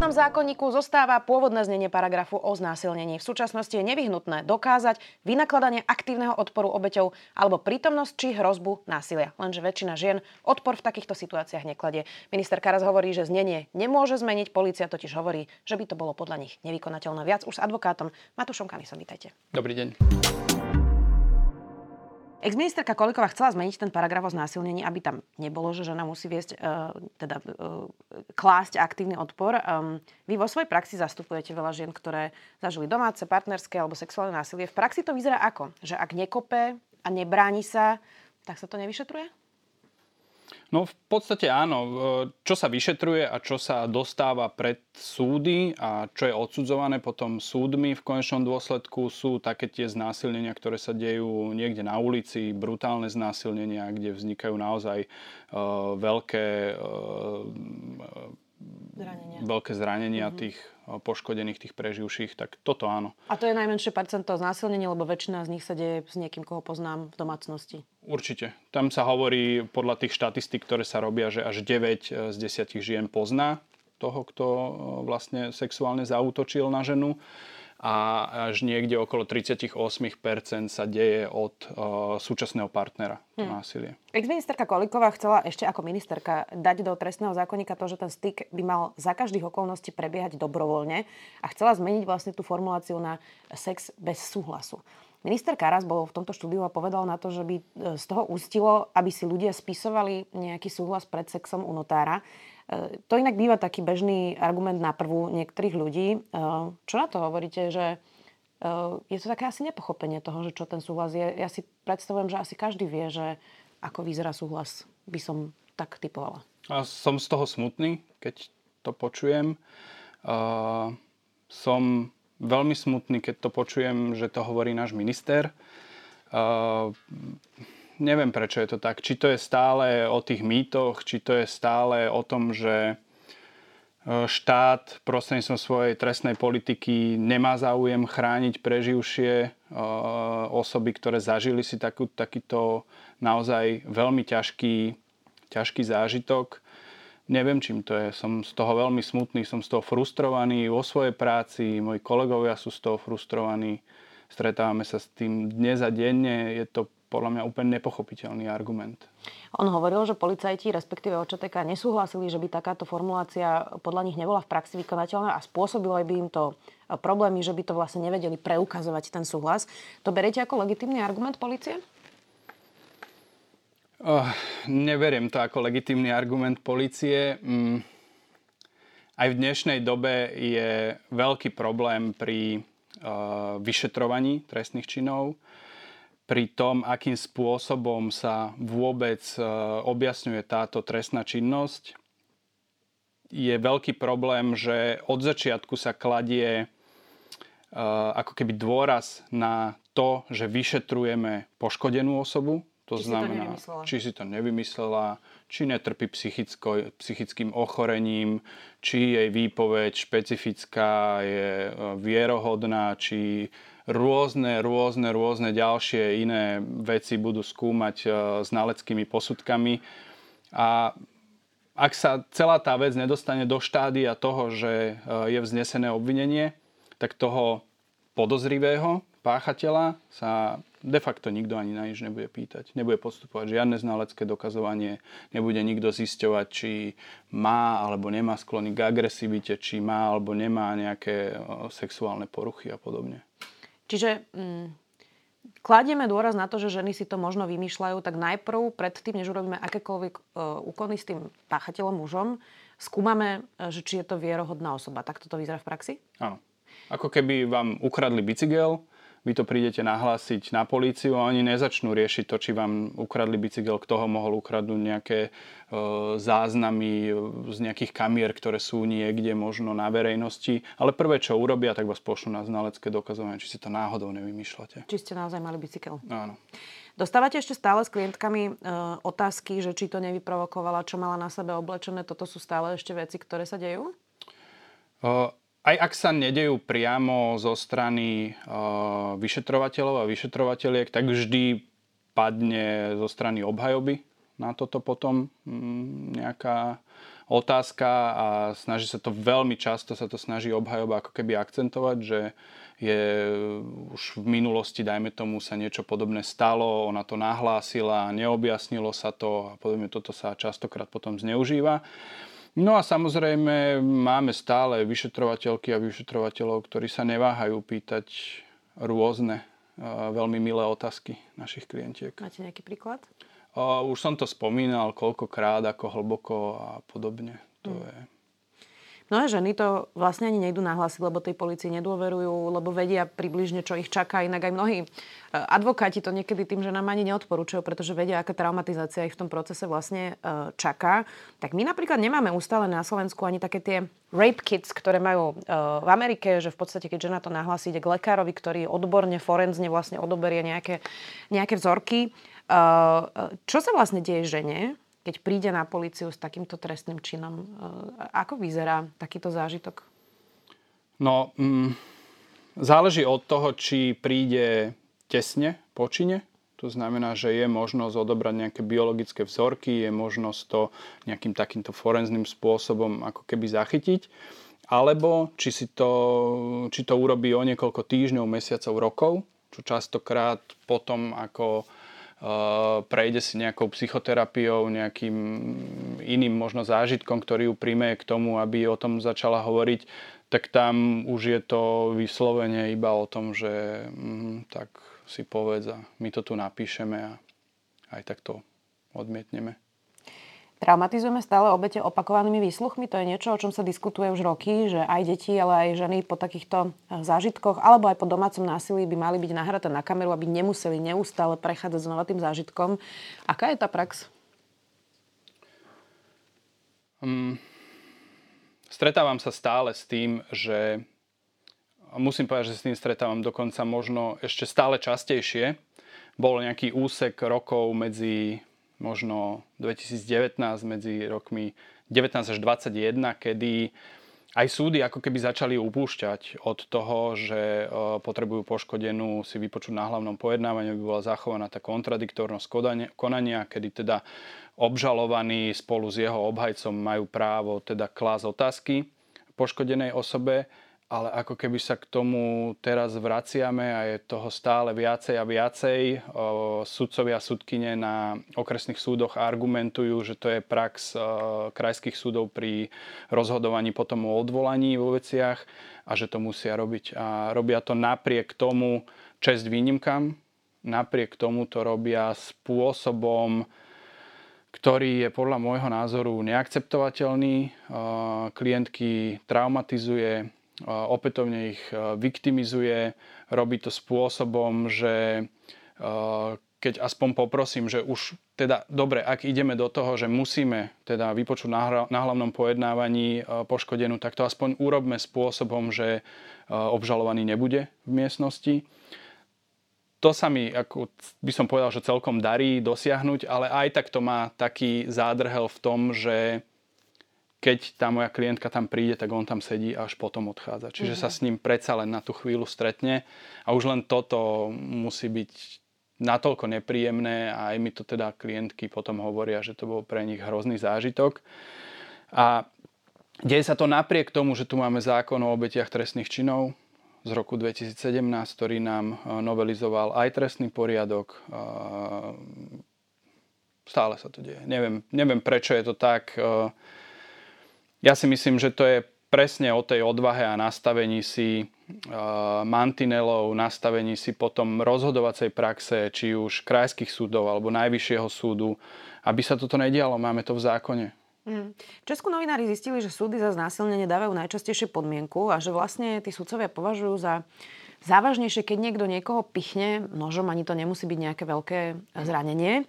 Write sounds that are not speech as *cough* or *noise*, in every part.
trestnom zákonníku zostáva pôvodné znenie paragrafu o znásilnení. V súčasnosti je nevyhnutné dokázať vynakladanie aktívneho odporu obeťou alebo prítomnosť či hrozbu násilia. Lenže väčšina žien odpor v takýchto situáciách nekladie. Minister Karas hovorí, že znenie nemôže zmeniť, policia totiž hovorí, že by to bolo podľa nich nevykonateľné. Viac už s advokátom Matúšom Kanisom, vítajte. Dobrý deň. Exministerka Koliková chcela zmeniť ten paragraf o znásilnení, aby tam nebolo, že žena musí viesť, uh, teda uh, klásť aktívny odpor. Vy vo svojej praxi zastupujete veľa žien, ktoré zažili domáce, partnerské alebo sexuálne násilie. V praxi to vyzerá ako? Že ak nekope a nebráni sa, tak sa to nevyšetruje? No v podstate áno. Čo sa vyšetruje a čo sa dostáva pred súdy a čo je odsudzované potom súdmi v konečnom dôsledku sú také tie znásilnenia, ktoré sa dejú niekde na ulici, brutálne znásilnenia, kde vznikajú naozaj uh, veľké uh, zranenia. veľké zranenia mm-hmm. tých poškodených, tých preživších, tak toto áno. A to je najmenšie percento znásilnenia, lebo väčšina z nich sa deje s niekým, koho poznám v domácnosti. Určite. Tam sa hovorí podľa tých štatistík, ktoré sa robia, že až 9 e, z 10 žien pozná toho, kto e, vlastne sexuálne zautočil na ženu a až niekde okolo 38% sa deje od uh, súčasného partnera hmm. násilie. Ex-ministerka Koliková chcela ešte ako ministerka dať do trestného zákonníka to, že ten styk by mal za každých okolností prebiehať dobrovoľne a chcela zmeniť vlastne tú formuláciu na sex bez súhlasu. Minister Karas bol v tomto štúdiu a povedal na to, že by e, z toho ústilo, aby si ľudia spisovali nejaký súhlas pred sexom u notára. E, to inak býva taký bežný argument na prvú niektorých ľudí. E, čo na to hovoríte, že je to také asi nepochopenie toho, že čo ten súhlas je. Ja si predstavujem, že asi každý vie, že ako vyzerá súhlas, by som tak typovala. A som z toho smutný, keď to počujem. Uh, som veľmi smutný, keď to počujem, že to hovorí náš minister. Uh, neviem prečo je to tak. Či to je stále o tých mýtoch, či to je stále o tom, že e, štát prostredníctvom svojej trestnej politiky nemá záujem chrániť preživšie e, osoby, ktoré zažili si takú, takýto naozaj veľmi ťažký, ťažký zážitok. Neviem, čím to je. Som z toho veľmi smutný, som z toho frustrovaný vo svojej práci, moji kolegovia sú z toho frustrovaní. Stretávame sa s tým dnes a denne. Je to podľa mňa úplne nepochopiteľný argument. On hovoril, že policajti, respektíve očeteka, nesúhlasili, že by takáto formulácia podľa nich nebola v praxi vykonateľná a spôsobilo by im to problémy, že by to vlastne nevedeli preukazovať ten súhlas. To beriete ako legitimný argument policie? Oh, neveriem to ako legitímny argument policie. Mm. Aj v dnešnej dobe je veľký problém pri uh, vyšetrovaní trestných činov pri tom, akým spôsobom sa vôbec e, objasňuje táto trestná činnosť, je veľký problém, že od začiatku sa kladie e, ako keby dôraz na to, že vyšetrujeme poškodenú osobu. To či znamená, si či si to nevymyslela, či netrpí psychickým ochorením, či jej výpoveď špecifická je e, vierohodná, či rôzne, rôzne, rôzne ďalšie iné veci budú skúmať e, znaleckými posudkami. A ak sa celá tá vec nedostane do štádia toho, že e, je vznesené obvinenie, tak toho podozrivého páchateľa sa de facto nikto ani na nič nebude pýtať. Nebude postupovať žiadne znalecké dokazovanie, nebude nikto zisťovať, či má alebo nemá sklony k agresivite, či má alebo nemá nejaké e, sexuálne poruchy a podobne. Čiže mm, kladieme dôraz na to, že ženy si to možno vymýšľajú, tak najprv, predtým, než urobíme akékoľvek uh, úkony s tým páchateľom mužom, skúmame, e, že či je to vierohodná osoba. Tak toto vyzerá v praxi? Áno. Ako keby vám ukradli bicykel, vy to prídete nahlásiť na políciu a oni nezačnú riešiť to, či vám ukradli bicykel, kto ho mohol ukradnúť nejaké e, záznamy z nejakých kamier, ktoré sú niekde možno na verejnosti. Ale prvé, čo urobia, tak vás pošlú na znalecké dokazovanie, či si to náhodou nevymýšľate. Či ste naozaj mali bicykel. Áno. Dostávate ešte stále s klientkami e, otázky, že či to nevyprovokovala, čo mala na sebe oblečené. Toto sú stále ešte veci, ktoré sa dejú? E, aj ak sa nedejú priamo zo strany uh, vyšetrovateľov a vyšetrovateľiek, tak vždy padne zo strany obhajoby na toto potom mm, nejaká otázka a snaží sa to veľmi často, sa to snaží obhajoba ako keby akcentovať, že je už v minulosti, dajme tomu, sa niečo podobné stalo, ona to nahlásila, neobjasnilo sa to a podobne toto sa častokrát potom zneužíva. No a samozrejme máme stále vyšetrovateľky a vyšetrovateľov, ktorí sa neváhajú pýtať rôzne veľmi milé otázky našich klientiek. Máte nejaký príklad? Už som to spomínal, koľkokrát, ako hlboko a podobne. To mm. je Mnohé ženy to vlastne ani nejdu nahlásiť, lebo tej policii nedôverujú, lebo vedia približne, čo ich čaká. Inak aj mnohí e, advokáti to niekedy tým ženám ani neodporúčajú, pretože vedia, aká traumatizácia ich v tom procese vlastne e, čaká. Tak my napríklad nemáme ustále na Slovensku ani také tie rape kits, ktoré majú e, v Amerike, že v podstate, keď žena to nahlási, ide k lekárovi, ktorý odborne, forenzne vlastne odoberie nejaké, nejaké vzorky. Čo sa vlastne deje žene, keď príde na policiu s takýmto trestným činom. E, ako vyzerá takýto zážitok? No, mm, záleží od toho, či príde tesne po čine. To znamená, že je možnosť odobrať nejaké biologické vzorky, je možnosť to nejakým takýmto forenzným spôsobom ako keby zachytiť. Alebo či, si to, či to urobí o niekoľko týždňov, mesiacov, rokov, čo častokrát potom ako prejde si nejakou psychoterapiou, nejakým iným možno zážitkom, ktorý ju príjme k tomu, aby o tom začala hovoriť, tak tam už je to vyslovene iba o tom, že mm, tak si povedz a my to tu napíšeme a aj tak to odmietneme. Traumatizujeme stále obete opakovanými výsluchmi? To je niečo, o čom sa diskutuje už roky, že aj deti, ale aj ženy po takýchto eh, zážitkoch alebo aj po domácom násilí by mali byť nahraté na kameru, aby nemuseli neustále prechádzať znova tým zážitkom. Aká je tá prax? Um, stretávam sa stále s tým, že musím povedať, že s tým stretávam dokonca možno ešte stále častejšie. Bol nejaký úsek rokov medzi možno 2019 medzi rokmi 19 až 21, kedy aj súdy ako keby začali upúšťať od toho, že e, potrebujú poškodenú si vypočuť na hlavnom pojednávaní, aby bola zachovaná tá kontradiktornosť konania, kedy teda obžalovaní spolu s jeho obhajcom majú právo teda klásť otázky poškodenej osobe ale ako keby sa k tomu teraz vraciame a je toho stále viacej a viacej. Sudcovia a sudkine na okresných súdoch argumentujú, že to je prax krajských súdov pri rozhodovaní potom o odvolaní vo veciach a že to musia robiť. A robia to napriek tomu čest výnimkám, napriek tomu to robia spôsobom, ktorý je podľa môjho názoru neakceptovateľný. Klientky traumatizuje, opätovne ich e, viktimizuje, robí to spôsobom, že e, keď aspoň poprosím, že už teda dobre, ak ideme do toho, že musíme teda vypočuť na, hlavnom pojednávaní e, poškodenú, tak to aspoň urobme spôsobom, že obžalovaný nebude v miestnosti. To sa mi, ako by som povedal, že celkom darí dosiahnuť, ale aj tak to má taký zádrhel v tom, že keď tá moja klientka tam príde, tak on tam sedí a až potom odchádza. Čiže mm-hmm. sa s ním predsa len na tú chvíľu stretne a už len toto musí byť natoľko nepríjemné a aj mi to teda klientky potom hovoria, že to bol pre nich hrozný zážitok. A deje sa to napriek tomu, že tu máme zákon o obetiach trestných činov z roku 2017, ktorý nám e, novelizoval aj trestný poriadok. E, stále sa to deje. Neviem, neviem prečo je to tak e, ja si myslím, že to je presne o tej odvahe a nastavení si uh, mantinelov, nastavení si potom rozhodovacej praxe, či už krajských súdov alebo najvyššieho súdu, aby sa toto nedialo. Máme to v zákone. Mm. V Česku novinári zistili, že súdy za znásilnenie dávajú najčastejšie podmienku a že vlastne tí sudcovia považujú za závažnejšie, keď niekto niekoho pichne nožom, ani to nemusí byť nejaké veľké zranenie,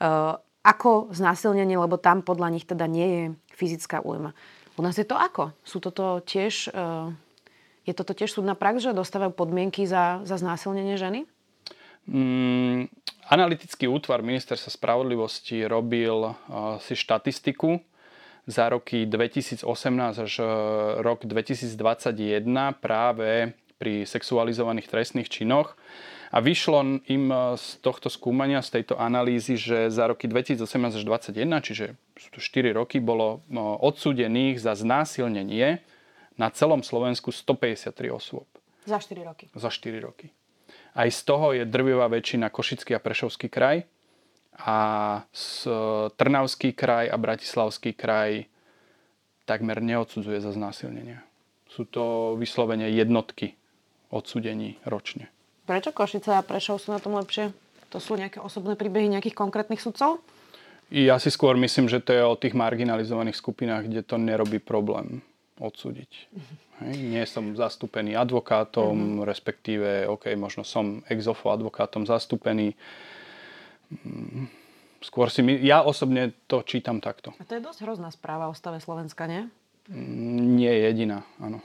uh, ako znásilnenie, lebo tam podľa nich teda nie je fyzická újma. U nás je to ako? Sú toto tiež, uh, je toto tiež súdna prax, že dostávajú podmienky za, za znásilnenie ženy? Mm, analytický útvar ministerstva spravodlivosti robil uh, si štatistiku za roky 2018 až e, rok 2021 práve pri sexualizovaných trestných činoch. A vyšlo im e, z tohto skúmania, z tejto analýzy, že za roky 2018 až 2021, čiže sú to 4 roky, bolo e, odsúdených za znásilnenie na celom Slovensku 153 osôb. Za 4 roky. Za 4 roky. Aj z toho je drvivá väčšina Košický a Prešovský kraj a Trnavský kraj a Bratislavský kraj takmer neodsudzuje za znásilnenia. Sú to vyslovene jednotky odsudení ročne. Prečo Košice a Prešov sú na tom lepšie? To sú nejaké osobné príbehy nejakých konkrétnych sudcov? Ja si skôr myslím, že to je o tých marginalizovaných skupinách, kde to nerobí problém odsúdiť. Hej, nie som zastúpený advokátom, mm-hmm. respektíve, OK, možno som exofo advokátom zastúpený. Mm, skôr si my, ja osobne to čítam takto. A to je dosť hrozná správa o stave Slovenska, nie? Mm, nie je jediná, áno.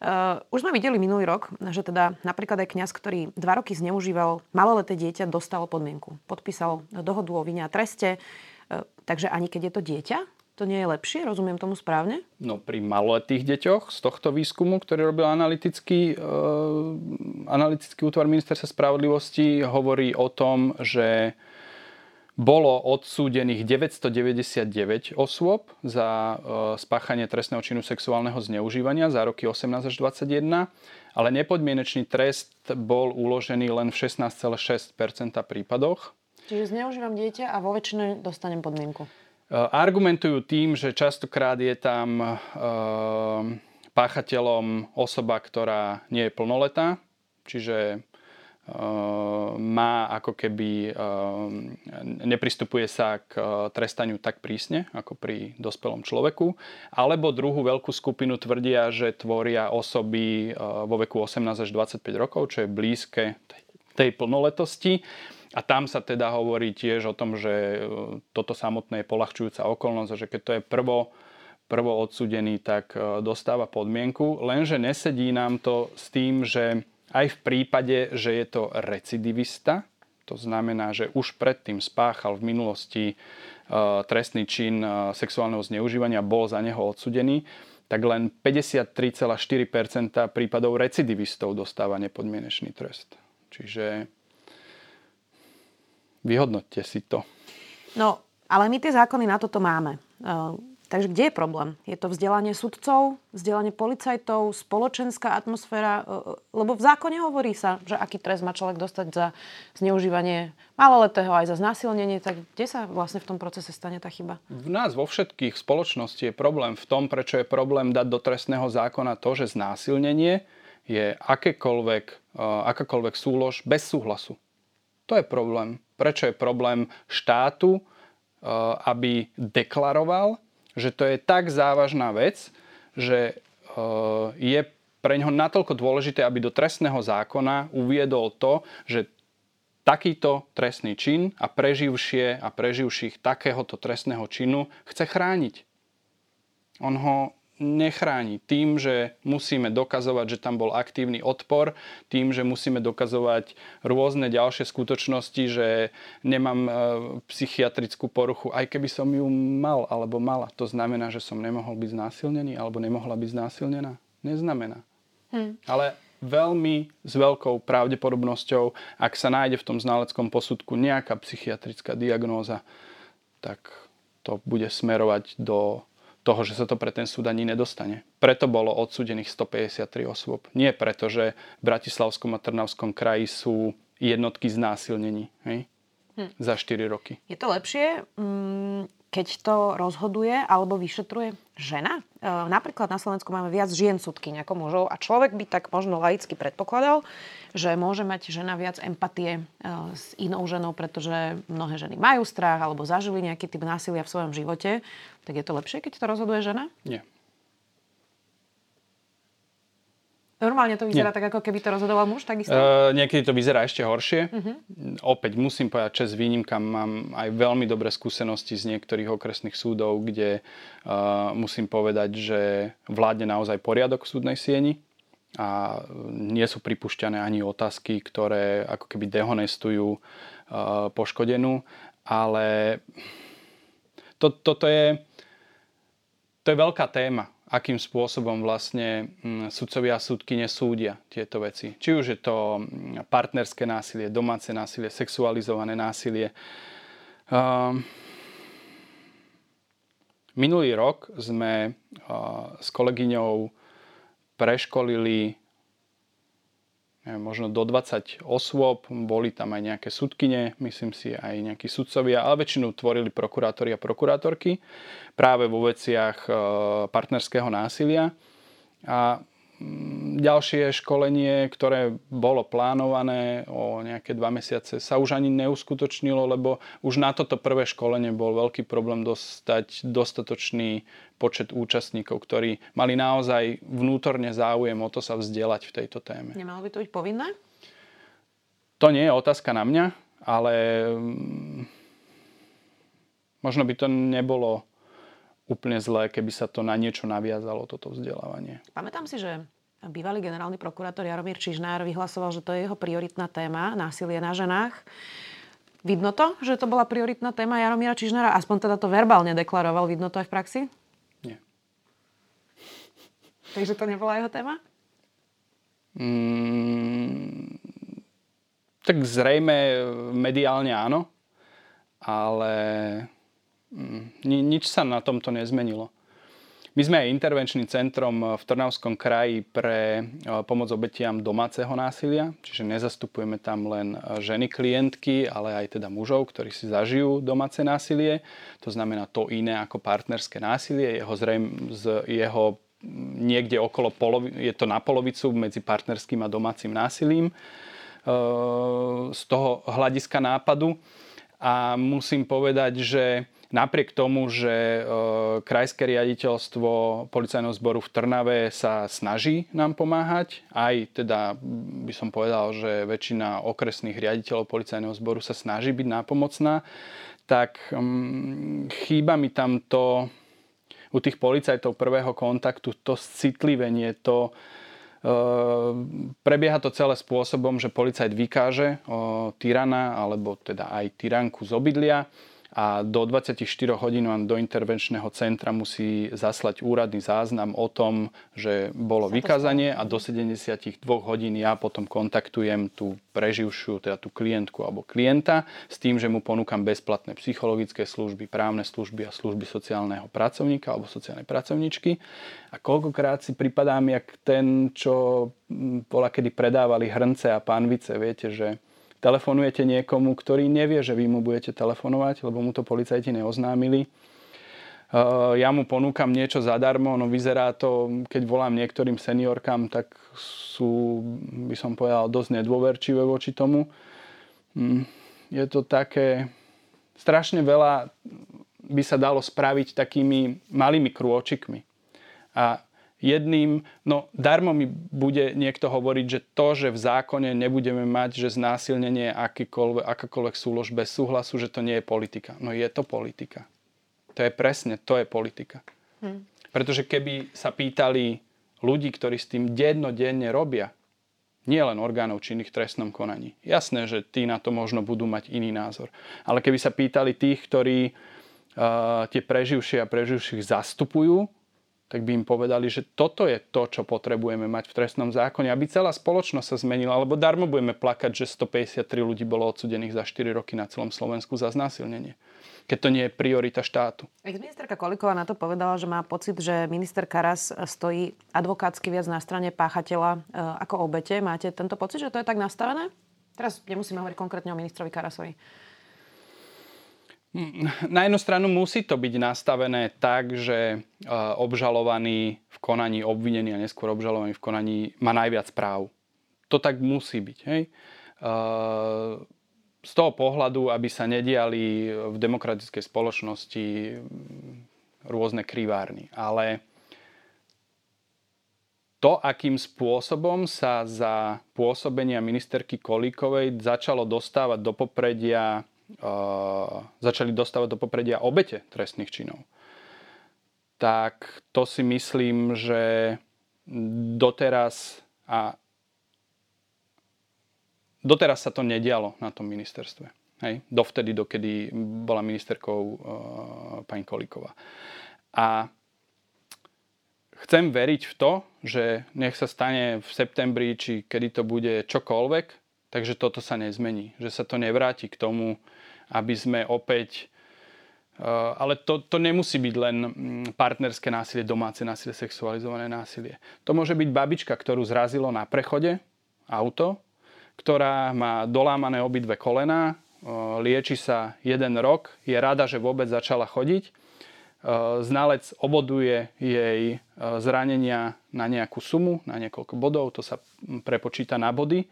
Uh, už sme videli minulý rok, že teda napríklad aj kňaz, ktorý dva roky zneužíval maloleté dieťa, dostal podmienku. Podpísal dohodu o vine a treste. Uh, takže ani keď je to dieťa, to nie je lepšie? Rozumiem tomu správne? No pri maloletých deťoch z tohto výskumu, ktorý robil analytický, e, analytický útvar ministerstva spravodlivosti, hovorí o tom, že bolo odsúdených 999 osôb za e, spáchanie trestného činu sexuálneho zneužívania za roky 18 až 21, ale nepodmienečný trest bol uložený len v 16,6% prípadoch. Čiže zneužívam dieťa a vo väčšine dostanem podmienku. Eh, argumentujú tým, že častokrát je tam eh, páchateľom osoba, ktorá nie je plnoletá, čiže má ako keby, nepristupuje sa k trestaniu tak prísne ako pri dospelom človeku, alebo druhú veľkú skupinu tvrdia, že tvoria osoby vo veku 18 až 25 rokov, čo je blízke tej plnoletosti a tam sa teda hovorí tiež o tom, že e, toto samotné je polahčujúca okolnosť, že keď to je prvo, prvo odsudený, tak e, dostáva podmienku. Lenže nesedí nám to s tým, že aj v prípade, že je to recidivista, to znamená, že už predtým spáchal v minulosti e, trestný čin sexuálneho zneužívania, bol za neho odsudený, tak len 53,4% prípadov recidivistov dostáva nepodmienečný trest. Čiže Vyhodnoťte si to. No, ale my tie zákony na toto máme. Takže kde je problém? Je to vzdelanie sudcov, vzdelanie policajtov, spoločenská atmosféra? Uh, lebo v zákone hovorí sa, že aký trest má človek dostať za zneužívanie maloletého aj za znásilnenie, tak kde sa vlastne v tom procese stane tá chyba? V nás, vo všetkých spoločnosti je problém v tom, prečo je problém dať do trestného zákona to, že znásilnenie je akékoľvek, uh, akákoľvek súlož bez súhlasu. To je problém. Prečo je problém štátu, aby deklaroval, že to je tak závažná vec, že eh, je pre ňoho natoľko dôležité, aby do trestného zákona uviedol to, že takýto trestný čin a preživšie a preživších takéhoto trestného činu chce chrániť. On ho nechráni tým, že musíme dokazovať, že tam bol aktívny odpor, tým, že musíme dokazovať rôzne ďalšie skutočnosti, že nemám e, psychiatrickú poruchu, aj keby som ju mal alebo mala. To znamená, že som nemohol byť znásilnený alebo nemohla byť znásilnená? Neznamená. Hm. Ale veľmi s veľkou pravdepodobnosťou, ak sa nájde v tom znaleckom posudku nejaká psychiatrická diagnóza, tak to bude smerovať do toho, že sa to pre ten súd ani nedostane. Preto bolo odsudených 153 osôb. Nie preto, že v Bratislavskom a Trnavskom kraji sú jednotky znásilnení hej? Hm. za 4 roky. Je to lepšie, mm, keď to rozhoduje alebo vyšetruje žena? E, napríklad na Slovensku máme viac žien súdky ako mužov a človek by tak možno laicky predpokladal, že môže mať žena viac empatie e, s inou ženou, pretože mnohé ženy majú strach alebo zažili nejaký typ násilia v svojom živote. Tak je to lepšie, keď to rozhoduje žena? Nie. Normálne to vyzerá Nie. tak, ako keby to rozhodoval muž, takisto? Uh, niekedy to vyzerá ešte horšie. Uh-huh. Opäť musím povedať, že s výnimkám mám aj veľmi dobré skúsenosti z niektorých okresných súdov, kde uh, musím povedať, že vládne naozaj poriadok v súdnej sieni a nie sú pripušťané ani otázky, ktoré ako keby dehonestujú uh, poškodenú, ale to, toto je to je veľká téma, akým spôsobom vlastne mm, sudcovia a súdky nesúdia tieto veci. Či už je to mm, partnerské násilie, domáce násilie, sexualizované násilie. Um, minulý rok sme uh, s kolegyňou preškolili neviem, možno do 20 osôb, boli tam aj nejaké sudkine, myslím si aj nejakí sudcovia, ale väčšinu tvorili prokurátori a prokurátorky práve vo veciach e, partnerského násilia. A Mm, ďalšie školenie, ktoré bolo plánované o nejaké dva mesiace, sa už ani neuskutočnilo, lebo už na toto prvé školenie bol veľký problém dostať dostatočný počet účastníkov, ktorí mali naozaj vnútorne záujem o to sa vzdielať v tejto téme. Nemalo by to byť povinné? To nie je otázka na mňa, ale mm, možno by to nebolo úplne zlé, keby sa to na niečo naviazalo, toto vzdelávanie. Pamätám si, že bývalý generálny prokurátor Jaromír Čižnár vyhlasoval, že to je jeho prioritná téma, násilie na ženách. Vidno to, že to bola prioritná téma Jaromíra Čižnára? Aspoň teda to verbálne deklaroval. Vidno to aj v praxi? Nie. Takže to nebola jeho téma? Mm, tak zrejme mediálne áno, ale Mm, nič sa na tomto nezmenilo. My sme aj intervenčným centrom v Trnavskom kraji pre e, pomoc obetiam domáceho násilia, čiže nezastupujeme tam len e, ženy klientky, ale aj teda mužov, ktorí si zažijú domáce násilie. To znamená to iné ako partnerské násilie. Jeho, zrejme, z jeho niekde okolo polovi, je to na polovicu medzi partnerským a domácim násilím z toho hľadiska nápadu. A musím povedať, že Napriek tomu, že e, krajské riaditeľstvo policajného zboru v Trnave sa snaží nám pomáhať, aj teda by som povedal, že väčšina okresných riaditeľov policajného zboru sa snaží byť nápomocná, tak um, chýba mi tam to u tých policajtov prvého kontaktu, to citlivenie, to, e, prebieha to celé spôsobom, že policajt vykáže tyrana alebo teda aj tyranku z obydlia a do 24 hodín vám do intervenčného centra musí zaslať úradný záznam o tom, že bolo vykázanie a do 72 hodín ja potom kontaktujem tú preživšiu, teda tú klientku alebo klienta s tým, že mu ponúkam bezplatné psychologické služby, právne služby a služby sociálneho pracovníka alebo sociálnej pracovničky. A koľkokrát si pripadám jak ten, čo bola kedy predávali hrnce a pánvice, viete, že telefonujete niekomu, ktorý nevie, že vy mu budete telefonovať, lebo mu to policajti neoznámili. Uh, ja mu ponúkam niečo zadarmo, no vyzerá to, keď volám niektorým seniorkám, tak sú, by som povedal, dosť nedôverčivé voči tomu. Mm, je to také, strašne veľa by sa dalo spraviť takými malými krôčikmi. A jedným, no darmo mi bude niekto hovoriť, že to, že v zákone nebudeme mať, že znásilnenie akýkoľvek, akákoľvek súlož bez súhlasu, že to nie je politika. No je to politika. To je presne, to je politika. Hmm. Pretože keby sa pýtali ľudí, ktorí s tým dennodenne robia, nie len orgánov činných v trestnom konaní. Jasné, že tí na to možno budú mať iný názor. Ale keby sa pýtali tých, ktorí uh, tie preživšie a preživších zastupujú, tak by im povedali, že toto je to, čo potrebujeme mať v trestnom zákone, aby celá spoločnosť sa zmenila, alebo darmo budeme plakať, že 153 ľudí bolo odsudených za 4 roky na celom Slovensku za znásilnenie keď to nie je priorita štátu. Ex-ministerka Koliková na to povedala, že má pocit, že minister Karas stojí advokátsky viac na strane páchateľa e, ako obete. Máte tento pocit, že to je tak nastavené? Teraz nemusíme hovoriť konkrétne o ministrovi Karasovi. Na jednu stranu musí to byť nastavené tak, že e, obžalovaný v konaní, obvinený a neskôr obžalovaný v konaní má najviac práv. To tak musí byť. Hej? E, z toho pohľadu, aby sa nediali v demokratickej spoločnosti rôzne krivárny. Ale to, akým spôsobom sa za pôsobenia ministerky Kolíkovej začalo dostávať do popredia začali dostávať do popredia obete trestných činov. Tak to si myslím, že doteraz a doteraz sa to nedialo na tom ministerstve. Hej? Dovtedy, dokedy bola ministerkou uh, pani Kolíková. A chcem veriť v to, že nech sa stane v septembri, či kedy to bude čokoľvek, takže toto sa nezmení. Že sa to nevráti k tomu, aby sme opäť Eh, ale to, to nemusí byť len mm, partnerské násilie, domáce násilie, sexualizované násilie. To môže byť babička, ktorú zrazilo na prechode auto, ktorá má dolámané obidve kolená, eh, lieči sa jeden rok, je rada, že vôbec začala chodiť. Eh, znalec oboduje jej zranenia na nejakú sumu, na niekoľko bodov, to sa mm, prepočíta na body.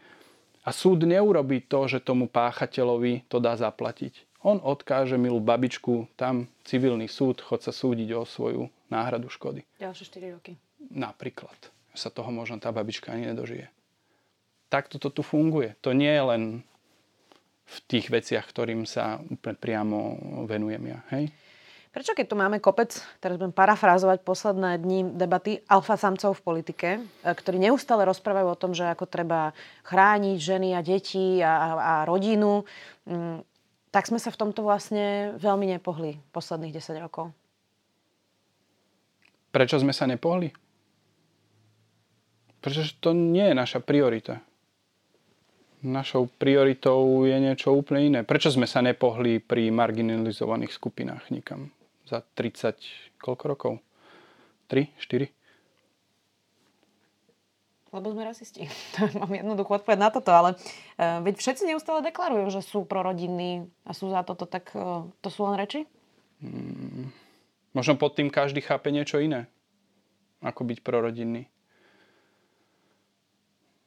A súd neurobí to, že tomu páchateľovi to dá zaplatiť on odkáže milú babičku, tam civilný súd, chod sa súdiť o svoju náhradu škody. Ďalšie 4 roky. Napríklad. Sa toho možno tá babička ani nedožije. Takto to tu funguje. To nie je len v tých veciach, ktorým sa úplne priamo venujem ja. Hej? Prečo keď tu máme kopec, teraz budem parafrázovať posledné dni debaty alfa samcov v politike, e, ktorí neustále rozprávajú o tom, že ako treba chrániť ženy a deti a, a, rodinu, mm, tak sme sa v tomto vlastne veľmi nepohli posledných 10 rokov. Prečo sme sa nepohli? Pretože to nie je naša priorita. Našou prioritou je niečo úplne iné. Prečo sme sa nepohli pri marginalizovaných skupinách nikam? Za 30, koľko rokov? 3, 4? Lebo sme rasisti. *laughs* Mám jednoduchú odpoveď na toto, ale uh, veď všetci neustále deklarujú, že sú prorodinní a sú za toto, tak uh, to sú len reči? Hmm. Možno pod tým každý chápe niečo iné. Ako byť prorodinný.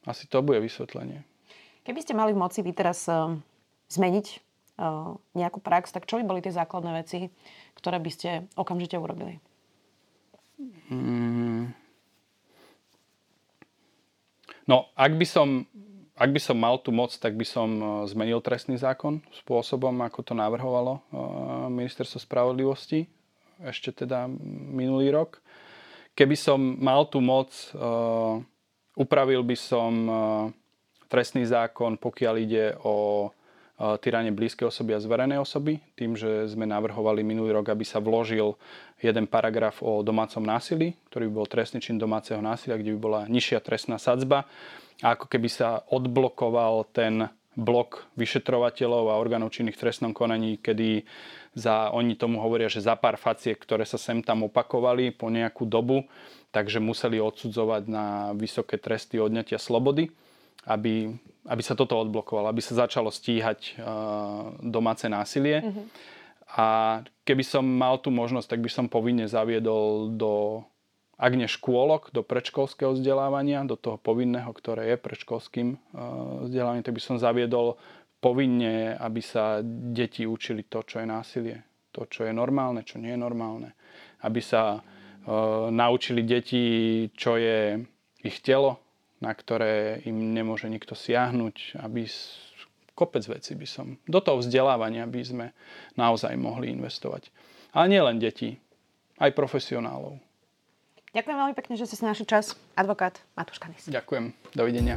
Asi to bude vysvetlenie. Keby ste mali v moci vy teraz uh, zmeniť nejakú prax, tak čo by boli tie základné veci, ktoré by ste okamžite urobili? Hmm No, ak by som, ak by som mal tú moc, tak by som e, zmenil trestný zákon spôsobom, ako to navrhovalo e, Ministerstvo spravodlivosti ešte teda minulý rok. Keby som mal tú moc, upravil by som trestný zákon, pokiaľ ide o tyranie blízkej osoby a zverenej osoby, tým, že sme navrhovali minulý rok, aby sa vložil jeden paragraf o domácom násilí, ktorý by bol trestný čin domáceho násilia, kde by bola nižšia trestná sadzba. A ako keby sa odblokoval ten blok vyšetrovateľov a orgánov činných v trestnom konaní, kedy za, oni tomu hovoria, že za pár faciek, ktoré sa sem tam opakovali po nejakú dobu, takže museli odsudzovať na vysoké tresty odňatia slobody aby, aby sa toto odblokovalo, aby sa začalo stíhať uh, domáce násilie. Mm-hmm. A keby som mal tú možnosť, tak by som povinne zaviedol do, ak nie škôlok, do predškolského vzdelávania, do toho povinného, ktoré je predškolským uh, vzdelávaním, tak by som zaviedol povinne, aby sa deti učili to, čo je násilie. To, čo je normálne, čo nie je normálne. Aby sa uh, naučili deti, čo je ich telo, na ktoré im nemôže nikto siahnuť, aby kopec veci by som, do toho vzdelávania by sme naozaj mohli investovať. Ale nie len deti, aj profesionálov. Ďakujem veľmi pekne, že ste si našli čas. Advokát Matúš Kanis. Ďakujem. Dovidenia.